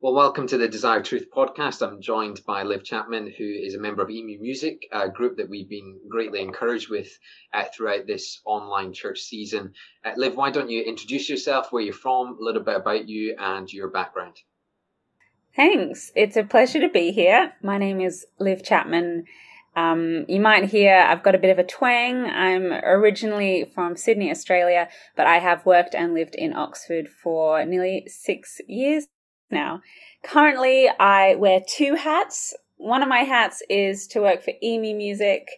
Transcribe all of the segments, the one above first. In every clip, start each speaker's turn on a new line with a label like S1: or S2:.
S1: Well, welcome to the Desire Truth podcast. I'm joined by Liv Chapman, who is a member of Emu Music, a group that we've been greatly encouraged with uh, throughout this online church season. Uh, Liv, why don't you introduce yourself, where you're from, a little bit about you and your background?
S2: Thanks. It's a pleasure to be here. My name is Liv Chapman. Um, you might hear I've got a bit of a twang. I'm originally from Sydney, Australia, but I have worked and lived in Oxford for nearly six years now. Currently, I wear two hats. One of my hats is to work for Emu Music.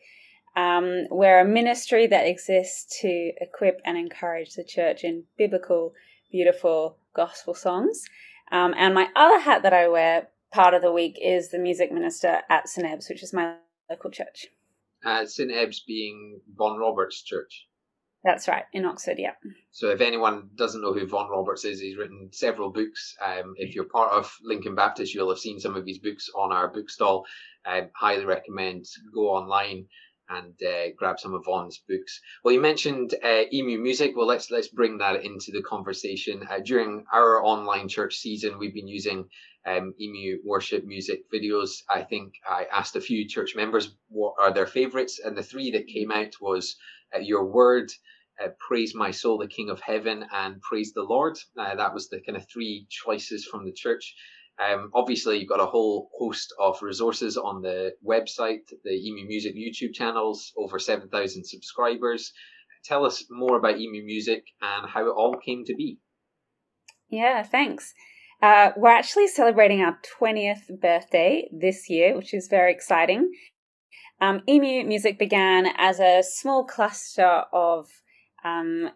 S2: Um, we're a ministry that exists to equip and encourage the church in biblical, beautiful gospel songs. Um, and my other hat that I wear part of the week is the music minister at St. Ebbe's, which is my local church.
S1: Uh, St. Ebbe's being Vaughan Roberts Church.
S2: That's right, in Oxford, yeah.
S1: So if anyone doesn't know who Vaughan Roberts is, he's written several books. Um, if you're part of Lincoln Baptist, you'll have seen some of his books on our bookstall. Um, highly recommend go online and uh, grab some of Vaughan's books. Well, you mentioned uh, Emu Music. Well, let's let's bring that into the conversation. Uh, during our online church season, we've been using um, Emu worship music videos. I think I asked a few church members what are their favourites, and the three that came out was uh, Your Word, uh, Praise My Soul, the King of Heaven, and Praise the Lord. Uh, that was the kind of three choices from the church. Um, obviously, you've got a whole host of resources on the website, the Emu Music YouTube channels, over 7,000 subscribers. Tell us more about Emu Music and how it all came to be.
S2: Yeah, thanks. Uh, we're actually celebrating our 20th birthday this year, which is very exciting. Um, Emu Music began as a small cluster of um,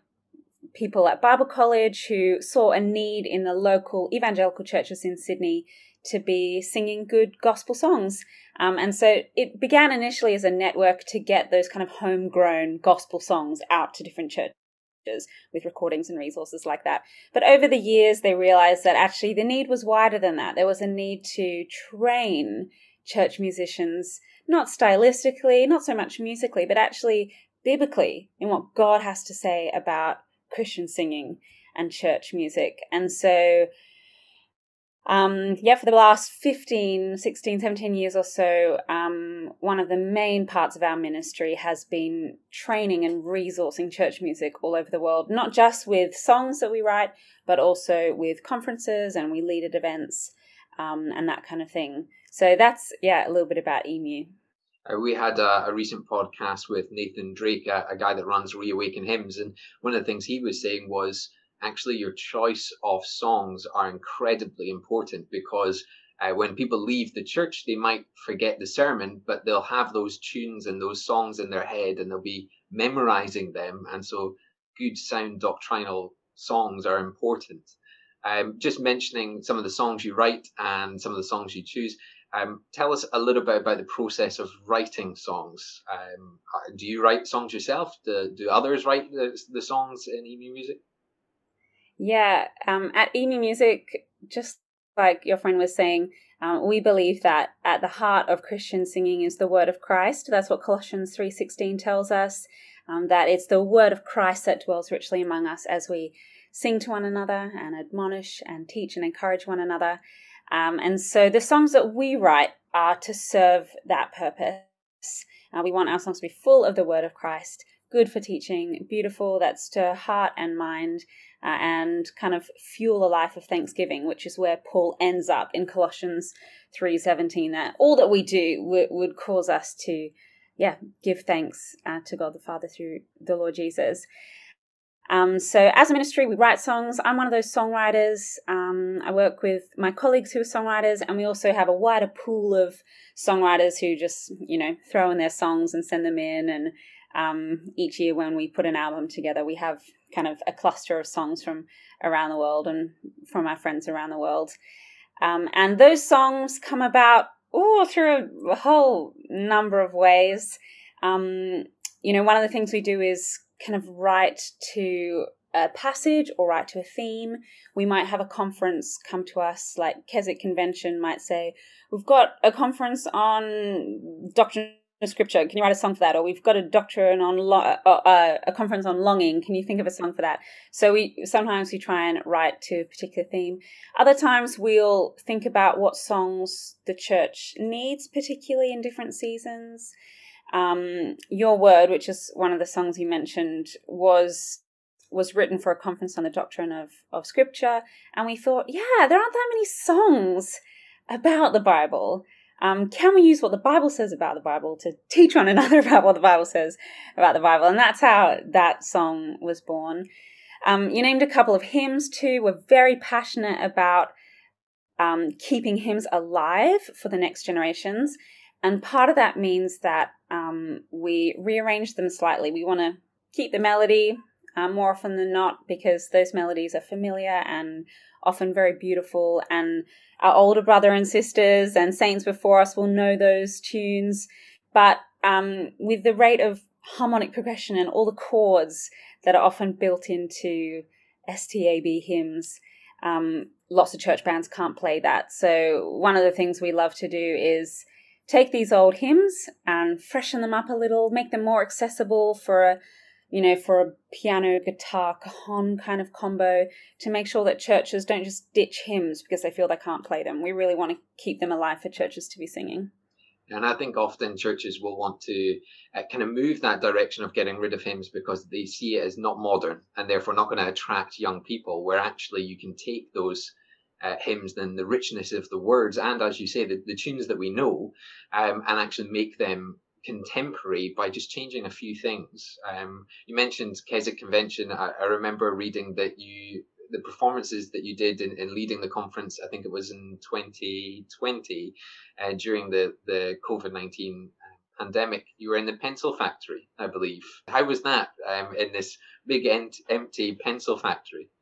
S2: people at Bible College who saw a need in the local evangelical churches in Sydney to be singing good gospel songs. Um, and so it began initially as a network to get those kind of homegrown gospel songs out to different churches with recordings and resources like that. But over the years, they realized that actually the need was wider than that. There was a need to train church musicians, not stylistically, not so much musically, but actually biblically in what God has to say about Christian singing and church music. And so, um, yeah, for the last 15, 16, 17 years or so, um, one of the main parts of our ministry has been training and resourcing church music all over the world, not just with songs that we write, but also with conferences and we lead at events um, and that kind of thing. So that's, yeah, a little bit about EMU.
S1: Uh, we had a, a, recent podcast with Nathan Drake, a, a, guy that runs Reawaken Hymns, and one of the things he was saying was actually your choice of songs are incredibly important because uh, when people leave the church, they might forget the sermon, but they'll have those tunes and those songs in their head and they'll be memorizing them. And so, good sound doctrinal songs are important. Um, just mentioning some of the songs you write and some of the songs you choose. Um, tell us a little bit about the process of writing songs. Um, uh, do you write songs yourself? Do, do others write the, the songs in Emu Music?
S2: Yeah, um, at Emu Music, just like your friend was saying, um, we believe that at the heart of Christian singing is the word of Christ. That's what Colossians 3.16 tells us, um, that it's the word of Christ that dwells richly among us as we sing to one another and admonish and teach and encourage one another. Um, and so the songs that we write are to serve that purpose. Uh, we want our songs to be full of the word of Christ, good for teaching, beautiful, that's to heart and mind, uh, and kind of fuel a life of thanksgiving, which is where Paul ends up in Colossians 3.17, that all that we do w- would cause us to, yeah, give thanks uh, to God the Father through the Lord Jesus. Um, so, as a ministry, we write songs. I'm one of those songwriters. Um, I work with my colleagues who are songwriters, and we also have a wider pool of songwriters who just, you know, throw in their songs and send them in. And um, each year, when we put an album together, we have kind of a cluster of songs from around the world and from our friends around the world. Um, and those songs come about oh, through a whole number of ways. Um, you know, one of the things we do is kind of write to a passage or write to a theme. We might have a conference come to us, like Keswick Convention might say, We've got a conference on doctrine scripture. Can you write a song for that? Or we've got a doctrine on lo- uh, uh, a conference on longing. Can you think of a song for that? So we sometimes we try and write to a particular theme. Other times we'll think about what songs the church needs, particularly in different seasons. Um, Your Word, which is one of the songs you mentioned, was was written for a conference on the doctrine of, of scripture. And we thought, yeah, there aren't that many songs about the Bible. Um, can we use what the Bible says about the Bible to teach one another about what the Bible says about the Bible? And that's how that song was born. Um, you named a couple of hymns too. We're very passionate about um, keeping hymns alive for the next generations. And part of that means that um, we rearrange them slightly. We want to keep the melody uh, more often than not because those melodies are familiar and often very beautiful. And our older brother and sisters and saints before us will know those tunes. But um, with the rate of harmonic progression and all the chords that are often built into SATB hymns, um, lots of church bands can't play that. So, one of the things we love to do is take these old hymns and freshen them up a little, make them more accessible for a you know, for a piano, guitar, cajon kind of combo to make sure that churches don't just ditch hymns because they feel they can't play them. We really want to keep them alive for churches to be singing.
S1: And I think often churches will want to uh, kind of move that direction of getting rid of hymns because they see it as not modern and therefore not going to attract young people, where actually you can take those uh, hymns and the richness of the words and, as you say, the, the tunes that we know um, and actually make them contemporary by just changing a few things. Um, you mentioned Keswick Convention. I, I, remember reading that you the performances that you did in, in, leading the conference. I think it was in 2020 uh, during the the COVID 19 uh, pandemic. You were in the pencil factory, I believe. How was that um, in this big ent- empty pencil factory?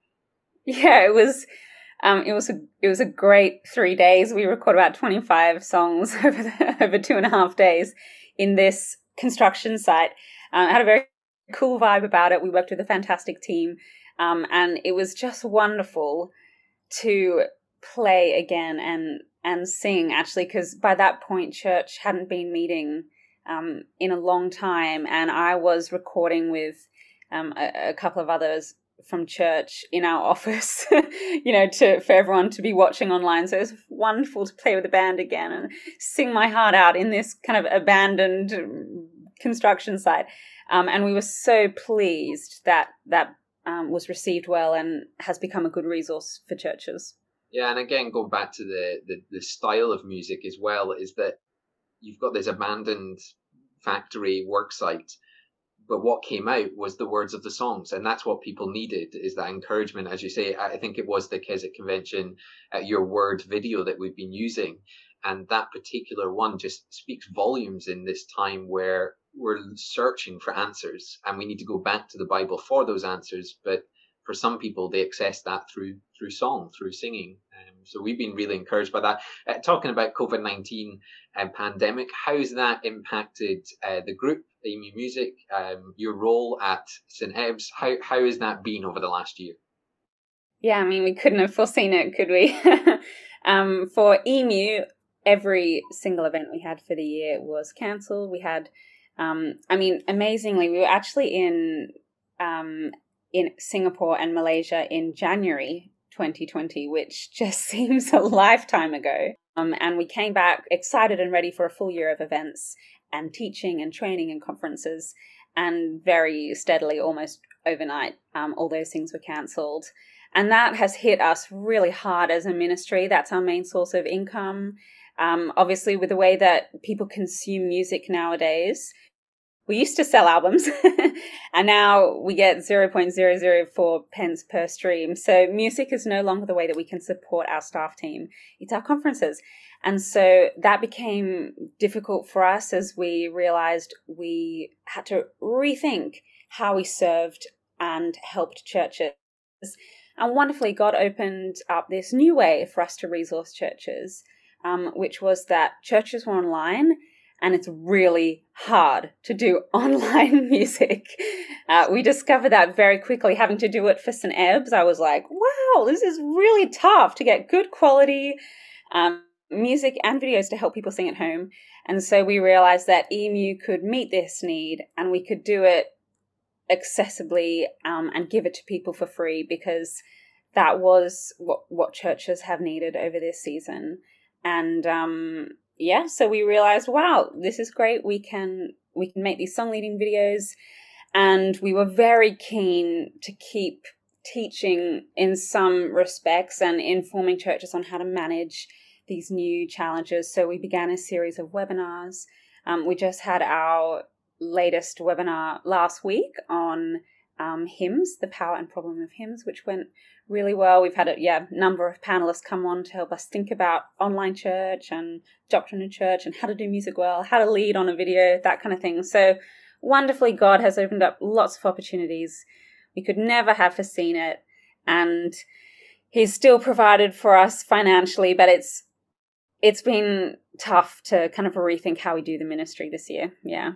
S2: Yeah, it was. Um, it was a it was a great three days. We recorded about twenty five songs over the, over two and a half days, in this construction site. Um, had a very cool vibe about it. We worked with a fantastic team, um, and it was just wonderful to play again and and sing actually because by that point church hadn't been meeting um, in a long time and i was recording with um, a, a, couple of others from church in our office, you know, to for everyone to be watching online. So it was wonderful to play with the band again and sing my heart out in this kind of abandoned construction site. Um, and we were so pleased that that um, was received well and has become a good resource for churches.
S1: Yeah, and again, going back to the, the, the style of music as well, is that you've got this abandoned factory work site but what came out was the words of the songs and that's what people needed is that encouragement. As you say i think it was the keswick convention uh, your word video that we've been using and that particular one just speaks volumes in this time where we're searching for answers and we need to go back to the bible for those answers but for some people they access that through through song through singing. Um, so we've been really encouraged by that. Uh, talking about covid-19 and um, pandemic how's that impacted uh, the group emu music um, your role at st ebbe's how, how has that been over the last year?
S2: Yeah i mean we couldn't have foreseen it could we? Um, for emu every single event we had for the year was cancelled. We had um, i mean amazingly we were actually in um, in Singapore and Malaysia in January 2020, which just seems a lifetime ago. Um, and we came back excited and ready for a full year of events and teaching and training and conferences. And very steadily, almost overnight, um, all those things were cancelled. And that has hit us really hard as a ministry. That's our main source of income. Um, obviously, with the way that people consume music nowadays, we used to sell albums and now we get 0.004 pence per stream. So music is no longer the way that we can support our staff team. It's our conferences. And so that became difficult for us as we realized we had to rethink how we served and helped churches. And wonderfully, God opened up this new way for us to resource churches, um, which was that churches were online and it's really hard to do online music. Uh, we discovered that very quickly, having to do it for St. Ebbe's. I was like, wow, this is really tough to get good quality. Um, music and videos to help people sing at home. And so we realized that EMU could meet this need and we could do it accessibly um, and give it to people for free because that was what, what churches have needed over this season. And um, yeah, so we realized, wow, this is great. We can we can make these song leading videos, and we were very keen to keep teaching in some respects and informing churches on how to manage these new challenges. So we began a series of webinars. Um, we just had our latest webinar last week on um, hymns, the power and problem of hymns, which went really well. We've had a yeah number of panelists come on to help us think about online church and doctrine of church and how to do music well, how to lead on a video, that kind of thing. So wonderfully, God has opened up lots of opportunities. We could never have foreseen it, and He's still provided for us financially, but it's it's been tough to kind of rethink how we do the ministry this year. Yeah.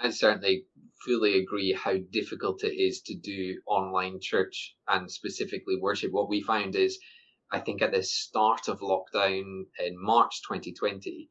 S1: I certainly fully agree how difficult it is to do online church and specifically worship. What we found is, I think at the start of lockdown in March 2020,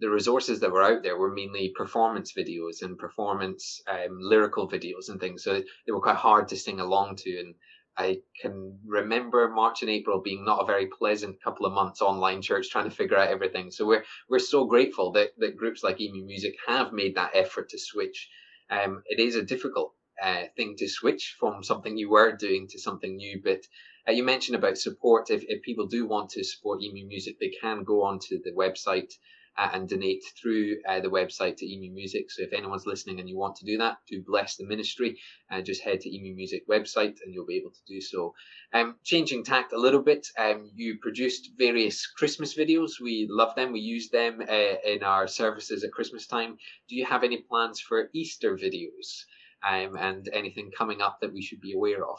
S1: the resources that were out there were mainly performance videos and performance um, lyrical videos and things. So they were quite hard to sing along to. And I can remember March and April being not a very pleasant couple of months online church trying to figure out everything. So we're we're so grateful that, that groups like EMU Music have made that effort to switch. Um, it is a difficult uh, thing to switch from something you were doing to something new, but uh, you mentioned about support. If, if people do want to support EMU Music, they can go onto the website uh, and donate through uh, the website to EMU Music. So if anyone's listening and you want to do that, do bless the ministry, uh, just head to EMU Music website and you'll be able to do so. Um, changing tact a little bit, um, you produced various Christmas videos. We love them. We use them uh, in our services at Christmas time. Do you have any plans for Easter videos um, and anything coming up that we should be aware of?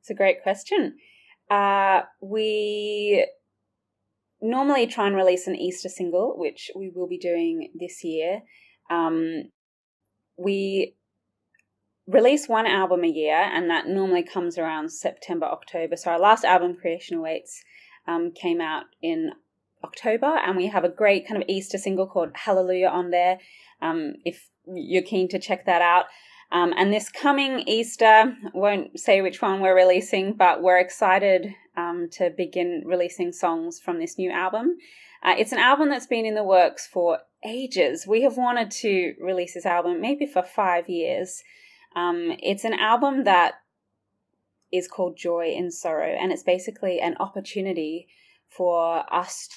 S2: It's a great question. Uh, we normally try and release an Easter single, which we will be doing this year. Um, we release one album a year, and that normally comes around September, October. So our last album, Creation Awaits, um, came out in October, and we have a great kind of Easter single called Hallelujah on there. Um, if you're keen to check that out. Um, and this coming Easter, won't say which one we're releasing, but we're excited um, to begin releasing songs from this new album. Uh, it's an album that's been in the works for ages. We have wanted to release this album maybe for five years. Um, it's an album that is called Joy in Sorrow, and it's basically an opportunity for us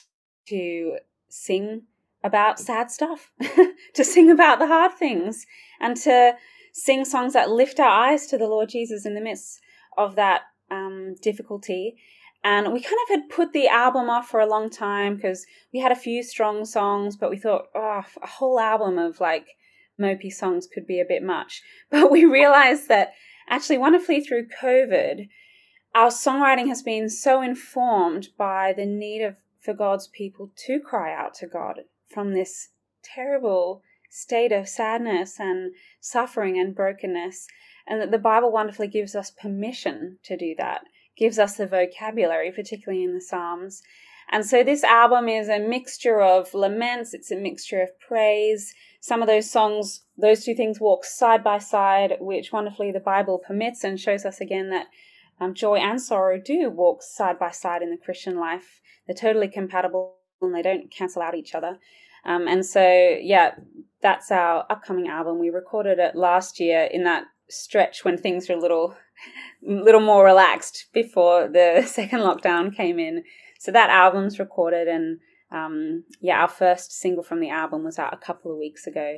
S2: to sing about sad stuff, to sing about the hard things, and to sing songs that lift our eyes to the Lord Jesus in the midst of that um, difficulty. And we kind of had put the album off for a long time because we had a few strong songs, but we thought, oh, a whole album of like mopey songs could be a bit much. But we realized that actually, wonderfully through COVID, our songwriting has been so informed by the need of for God's people to cry out to God from this terrible state of sadness and suffering and brokenness, and that the Bible wonderfully gives us permission to do that gives us the vocabulary, particularly in the Psalms. And so this album is a mixture of laments, it's a mixture of praise. Some of those songs, those two things walk side by side, which wonderfully the Bible permits and shows us again that um, joy and sorrow do walk side by side in the Christian life. They're totally compatible and they don't cancel out each other. Um, and so, yeah, that's our upcoming album. We recorded it last year in that stretch when things were a little little more relaxed before the second lockdown came in. So that album's recorded, and um, yeah, our first single from the album was out a couple of weeks ago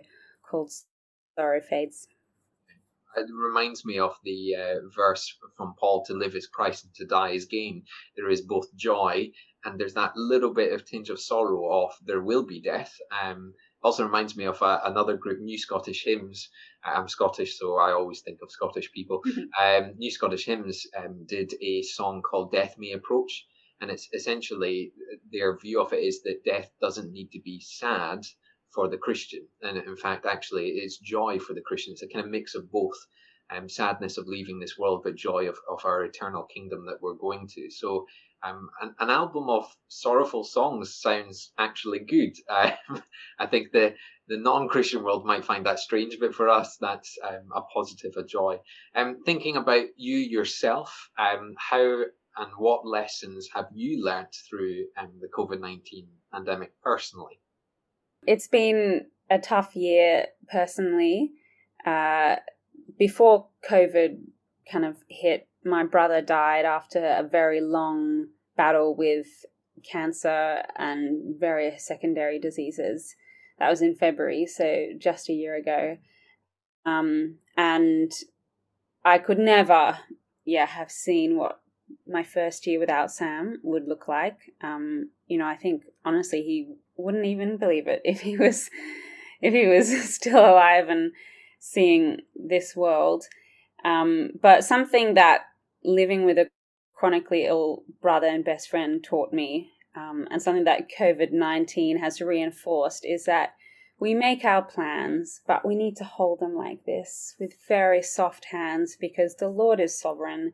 S2: called Sorrow Fades.
S1: It reminds me of the uh, verse from Paul to live is Christ and to die is gain. There is both joy and there's that little bit of tinge of sorrow of there will be death. Um, also reminds me of uh, another group, New Scottish Hymns. I'm Scottish, so I always think of Scottish people. Mm-hmm. Um, New Scottish Hymns um, did a song called Death May Approach, and it's essentially their view of it is that death doesn't need to be sad for the Christian, and in fact, actually, it's joy for the Christian. It's a kind of mix of both. Um, sadness of leaving this world, but joy of, of our eternal kingdom that we're going to. So Um, an, an, album of sorrowful songs sounds actually good. Um, I think the the non-Christian world might find that strange, but for us, that's um, a positive, a joy. Um, thinking about you yourself, um, how and what lessons have you learnt through um, the COVID nineteen pandemic personally?
S2: It's been a tough year personally. Uh, before COVID kind of hit, my brother died after a very long battle with cancer and various secondary diseases. That was in February, so just a year ago. Um, and I could never, yeah, have seen what my first year without Sam would look like. Um, you know, I think honestly he wouldn't even believe it if he was if he was still alive and seeing this world. Um, but something that living with a chronically ill brother and best friend taught me, um, and something that COVID 19 has reinforced, is that we make our plans, but we need to hold them like this with very soft hands because the Lord is sovereign.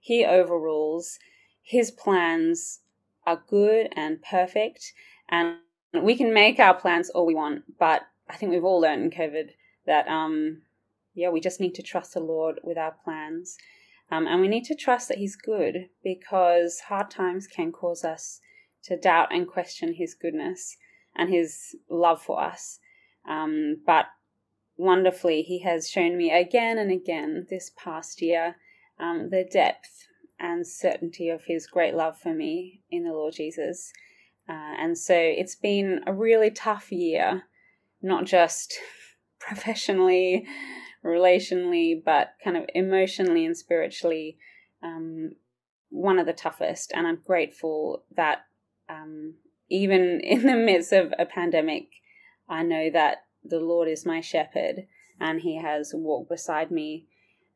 S2: He overrules. His plans are good and perfect, and we can make our plans all we want, but I think we've all learned in COVID that um, yeah, we just need to trust the Lord with our plans. Um, and we need to trust that He's good because hard times can cause us to doubt and question His goodness and His love for us. Um, but wonderfully, He has shown me again and again this past year um, the depth and certainty of His great love for me in the Lord Jesus. Uh, and so it's been a really tough year, not just professionally relationally, but kind of emotionally and spiritually, um, one of the toughest. And I'm grateful that um, even in the midst of a pandemic, I know that the Lord is my shepherd and He has walked beside me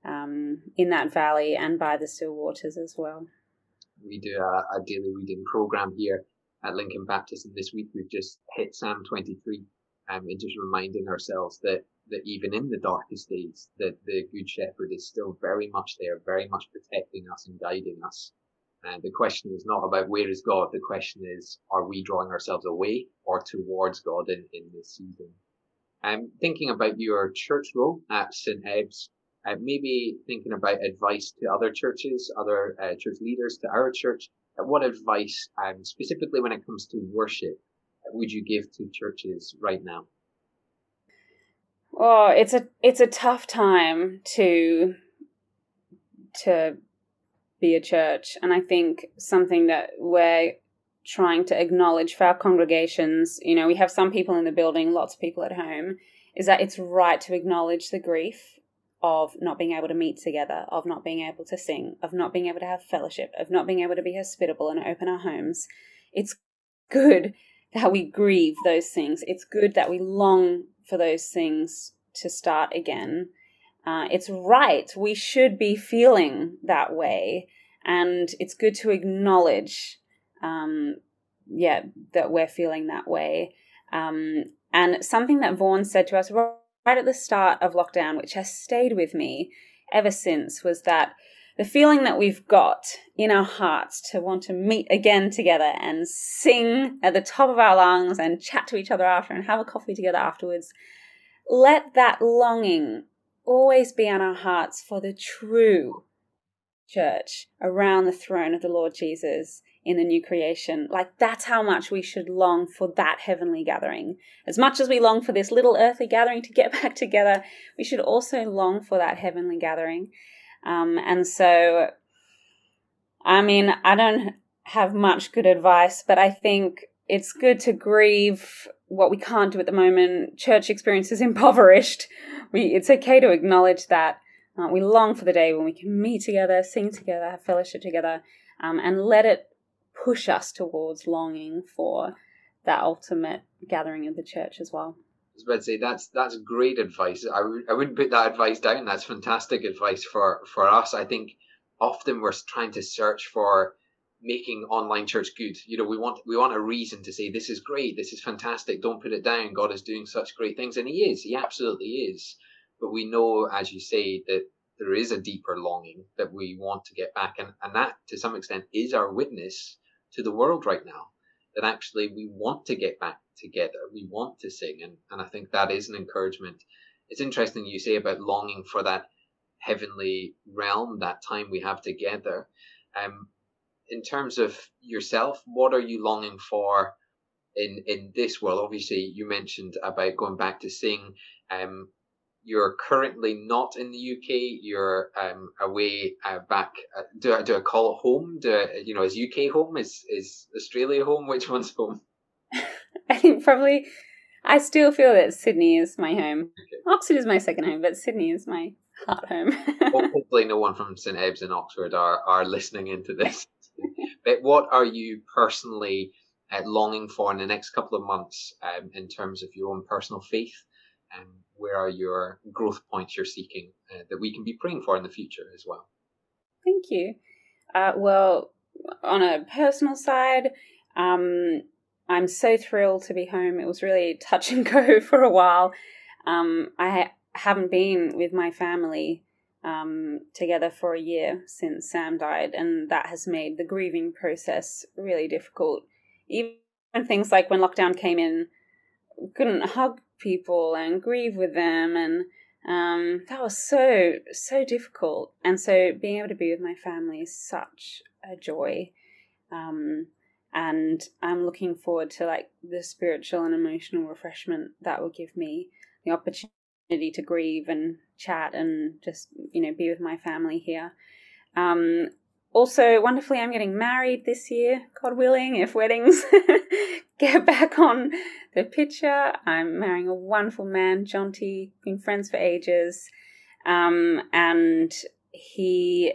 S2: um, in that valley and by the still waters as well.
S1: We do a, a daily reading program here at Lincoln Baptist, and this week we've just hit Psalm 23 um, and just reminding ourselves that that even in the darkest days, that the Good Shepherd is still very much there, very much protecting us and guiding us. And the question is not about where is God. The question is, are we drawing ourselves away or towards God in, in this season? Um, thinking about your church role at St. Ebbe's, uh, maybe thinking about advice to other churches, other uh, church leaders, to our church. Uh, what advice, um, specifically when it comes to worship, would you give to churches right now?
S2: Oh, it's a it's a tough time to to be a church, and I think something that we're trying to acknowledge for our congregations. You know, we have some people in the building, lots of people at home. Is that it's right to acknowledge the grief of not being able to meet together, of not being able to sing, of not being able to have fellowship, of not being able to be hospitable and open our homes. It's good that we grieve those things. It's good that we long for those things to start again. Uh, it's right. We should be feeling that way. And it's good to acknowledge, um, yeah, that we're feeling that way. Um, and something that Vaughan said to us right at the start of lockdown, which has stayed with me ever since, was that the feeling that we've got in our hearts to want to meet again together and sing at the top of our lungs and chat to each other after and have a coffee together afterwards let that longing always be on our hearts for the true church around the throne of the Lord Jesus in the new creation. Like that's how much we should long for that heavenly gathering. As much as we long for this little earthly gathering to get back together, we should also long for that heavenly gathering. Um, and so, I mean, I don't have much good advice, but I think it's good to grieve what we can't do at the moment. Church experience is impoverished. We, it's okay to acknowledge that. Uh, we long for the day when we can meet together, sing together, have fellowship together, um, and let it push us towards longing for that ultimate gathering of the church as well.
S1: I was about to say that's that's great advice. I w- I wouldn't put that advice down. That's fantastic advice for for us. I think often we're trying to search for making online church good. You know, we want we want a reason to say this is great, this is fantastic. Don't put it down. God is doing such great things, and He is. He absolutely is. But we know, as you say, that there is a deeper longing that we want to get back. And, and that, to some extent, is our witness to the world right now. That actually we want to get back together. We want to sing. And, and I think that is an encouragement. It's interesting you say about longing for that heavenly realm, that time we have together. Um, in terms of yourself, what are you longing for in in this world? Obviously, you mentioned about going back to sing. Um, you're currently not in the UK. You're um, away uh, back. Uh, do I do I call it home? Do I, you know is UK home? Is is Australia home? Which one's home?
S2: I think probably. I still feel that Sydney is my home. Okay. Oxford is my second home, but Sydney is my heart home.
S1: hopefully, no one from St Ebbe's in Oxford are are listening into this. but what are you personally uh, longing for in the next couple of months um, in terms of your own personal faith? And um, where are your growth points you're seeking uh, that we can be praying for in the future as well?
S2: Thank you. Uh, well, on a personal side, um, I'm so thrilled to be home. It was really touch and go for a while. Um, I ha- haven't been with my family um, together for a year since Sam died, and that has made the grieving process really difficult. Even things like when lockdown came in, couldn't hug people and grieve with them, and um, that was so so difficult. And so being able to be with my family is such a joy. Um, and I'm looking forward to like the spiritual and emotional refreshment that will give me the opportunity to grieve and chat and just you know be with my family here. Um, also, wonderfully, I'm getting married this year, God willing, if weddings get back on the picture. I'm marrying a wonderful man, Jonty, been friends for ages. Um, and he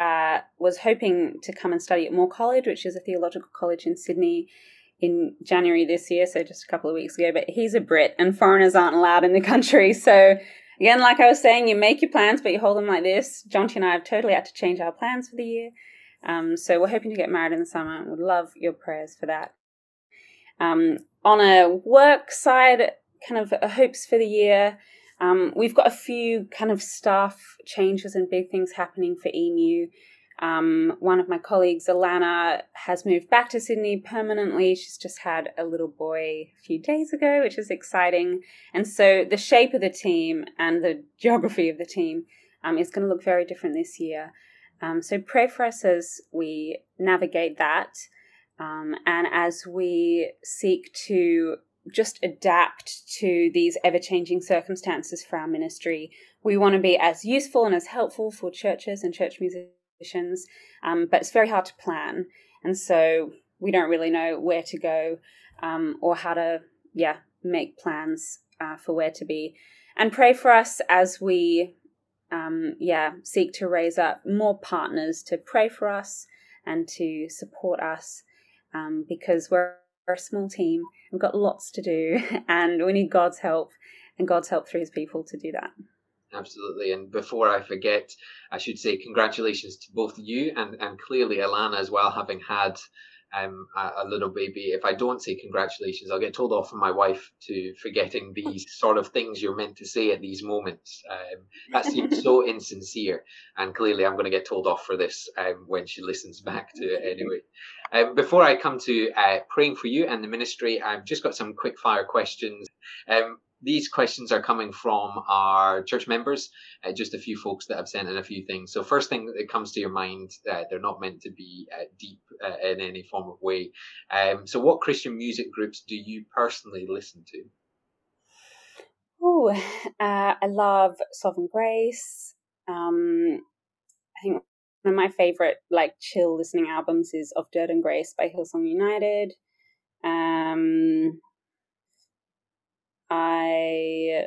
S2: uh, was hoping to come and study at Moore College, which is a theological college in Sydney in January this year, so just a couple of weeks ago. But he's a Brit, and foreigners aren't allowed in the country. So again, like I was saying, you make your plans, but you hold them like this. Jonty and I have totally had to change our plans for the year. Um, so we're hoping to get married in the summer, would love your prayers for that. Um, on a work side, kind of hopes for the year. Um, we've got a few kind of staff changes and big things happening for EMU. Um, one of my colleagues, Alana, has moved back to Sydney permanently. She's just had a little boy a few days ago, which is exciting. And so the shape of the team and the geography of the team um, is going to look very different this year. Um, so pray for us as we navigate that um, and as we seek to just adapt to these ever changing circumstances for our ministry. We want to be as useful and as helpful for churches and church musicians um, but it's very hard to plan. And so we don't really know where to go um, or how to, yeah, make plans uh, for where to be. And pray for us as we, um, yeah, seek to raise up more partners to pray for us and to support us um, because we're a small team. We've got lots to do and we need God's help and God's help through his people to do that.
S1: Absolutely. And before I forget, I should say congratulations to both you and, and clearly Alana as well, having had um, a, a, little baby. If I don't say congratulations, I'll get told off from my wife to forgetting these sort of things you're meant to say at these moments. Um, that seems so insincere. And clearly, I'm going to get told off for this um, when she listens back to it anyway. Um, before I come to uh, praying for you and the ministry, I've just got some quick fire questions. Um, these questions are coming from our church members, uh, just a few folks that have sent in a few things. So, first thing that comes to your mind, uh, they're not meant to be uh, deep uh, in any form of way. Um, so, what Christian music groups do you personally listen to?
S2: Oh, uh, I love Sovereign Grace. Um, I think one of my favorite, like, chill listening albums is Of Dirt and Grace by Hillsong United. Um, I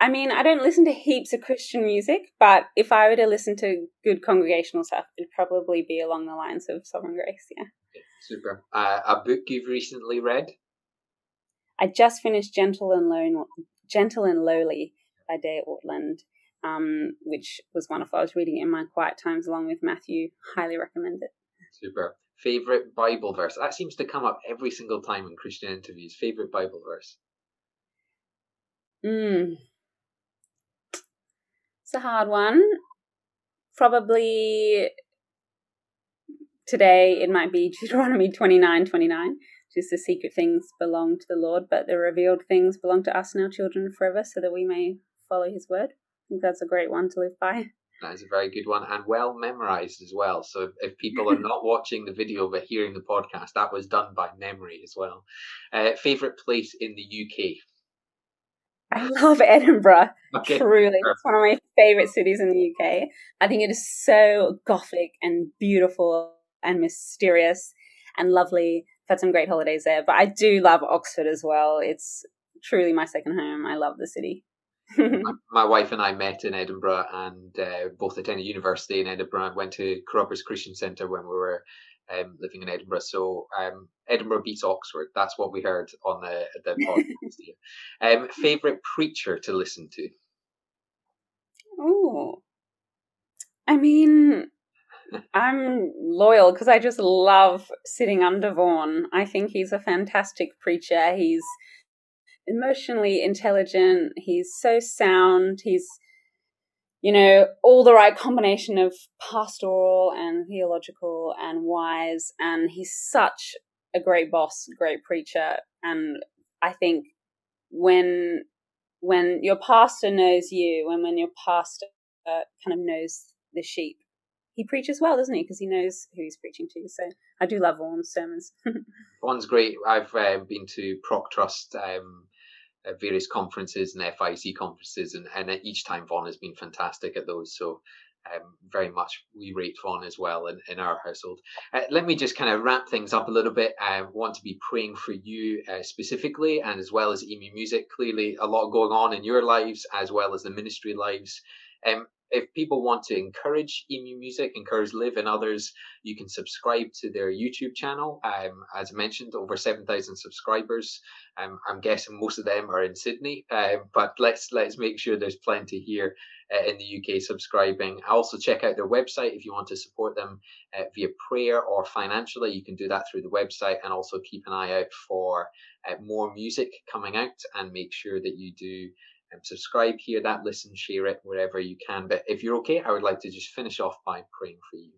S2: I mean, I don't listen to heaps of Christian music, but if I were to listen to good congregational stuff, it'd probably be along the lines of Sovereign Grace, yeah.
S1: Super. Uh, a book you've recently read?
S2: I just finished Gentle and Lone, Gentle and Lowly by Dane Ortlund, um, which was wonderful. I was reading it in my quiet times along with Matthew. Highly recommend it.
S1: Super. Favorite Bible verse? That seems to come up every single time in Christian interviews. Favorite Bible verse?
S2: Mm. It's a hard one. Probably today it might be Deuteronomy 29 29. Just the secret things belong to the Lord, but the revealed things belong to us and our children forever so that we may follow his word. I think that's a great one to live by.
S1: That is a very good one and well memorized as well. So if, if people are not watching the video but hearing the podcast, that was done by memory as well. Uh, favorite place in the UK?
S2: I love Edinburgh. Okay. Truly, it's one of my favorite cities in the UK. I think it is so gothic and beautiful and mysterious and lovely. I've had some great holidays there, but I do love Oxford as well. It's truly my second home. I love the city.
S1: My, my, wife and I met in Edinburgh and uh, both attended university in Edinburgh and went to Carrubbers Christian Centre when we were um, living in Edinburgh. So um, Edinburgh beats Oxford. That's what we heard on the the podcast here. Um, favorite preacher to listen to?
S2: Oh, I mean, I'm loyal because I just love sitting under Vaughan. I think he's a fantastic preacher. He's emotionally intelligent. He's so sound. He's, you know, all the right combination of pastoral and theological and wise. And he's such a great boss, great preacher. And I think when when your pastor knows you, and when your pastor kind of knows the sheep, he preaches well, doesn't he? Because he knows who he's preaching to. So I do love Vaughan's sermons.
S1: Vaughan's great. I've uh, been to Proc Trust um, various conferences and FIEC conferences, and, and each time Vaughan has been fantastic at those. So um, very much we rate Vaughan as well in, in our household. Uh, let me just kind of wrap things up a little bit. I want to be praying for you uh, specifically and as well as Emu Music. Clearly, a lot going on in your lives as well as the ministry lives. Um, if people want to encourage Emu Music, encourage Liv and others, you can subscribe to their YouTube channel. Um, as mentioned, over 7,000 subscribers. Um, I'm guessing most of them are in Sydney, uh, but let's let's make sure there's plenty here uh, in the UK subscribing. Also, check out their website if you want to support them uh, via prayer or financially. You can do that through the website, and also keep an eye out for uh, more music coming out, and make sure that you do um, subscribe, hear that, listen, share it wherever you can. But if you're okay, I would like to just finish off by praying for you.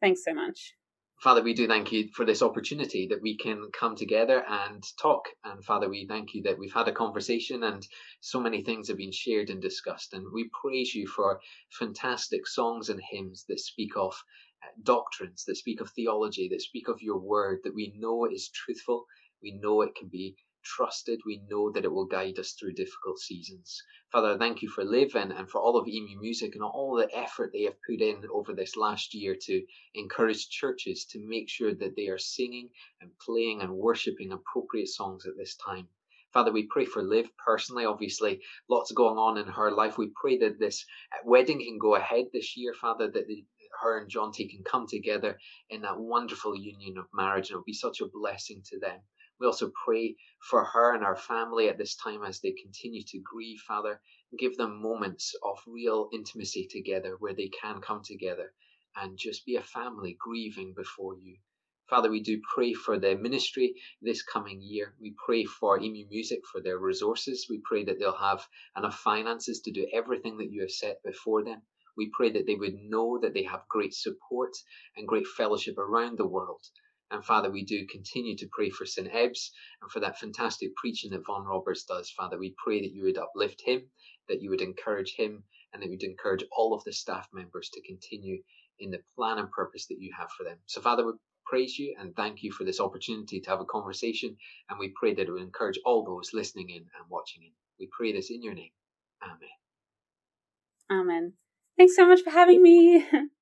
S2: Thanks so much.
S1: Father, we do thank you for this opportunity that we can come together and talk. And Father, we thank you that we've had a conversation and so many things have been shared and discussed. And we praise you for fantastic songs and hymns that speak of uh, doctrines, that speak of theology, that speak of your word, that we know is truthful. We know it can be trusted, we know that it will guide us through difficult seasons. Father, thank you for Liv and, and for all of Emu Music and all the effort they have put in over this last year to encourage churches to make sure that they are singing and playing and worshipping appropriate songs at this time. Father, we pray for Liv personally. Obviously, lots going on in her life. We pray that this uh, wedding can go ahead this year, Father, that the, her and Jonty can come together in that wonderful union of marriage, and it'll be such a blessing to them. We also pray for her and our family at this time as they continue to grieve, Father. Give them moments of real intimacy together where they can come together and just be a family grieving before you. Father, we do pray for the ministry this coming year. We pray for Emu Music for their resources. We pray that they'll have enough finances to do everything that you have set before them. We pray that they would know that they have great support and great fellowship around the world and Father, we do continue to pray for St. Ebbe's and for that fantastic preaching that Vaughan Roberts does. Father, we pray that you would uplift him, that you would encourage him, and that you would encourage all of the staff members to continue in the plan and purpose that you have for them. So, Father, we praise you and thank you for this opportunity to have a conversation. And we pray that it will encourage all those listening in and watching in. We pray this in your name. Amen.
S2: Amen. Thanks so much for having me.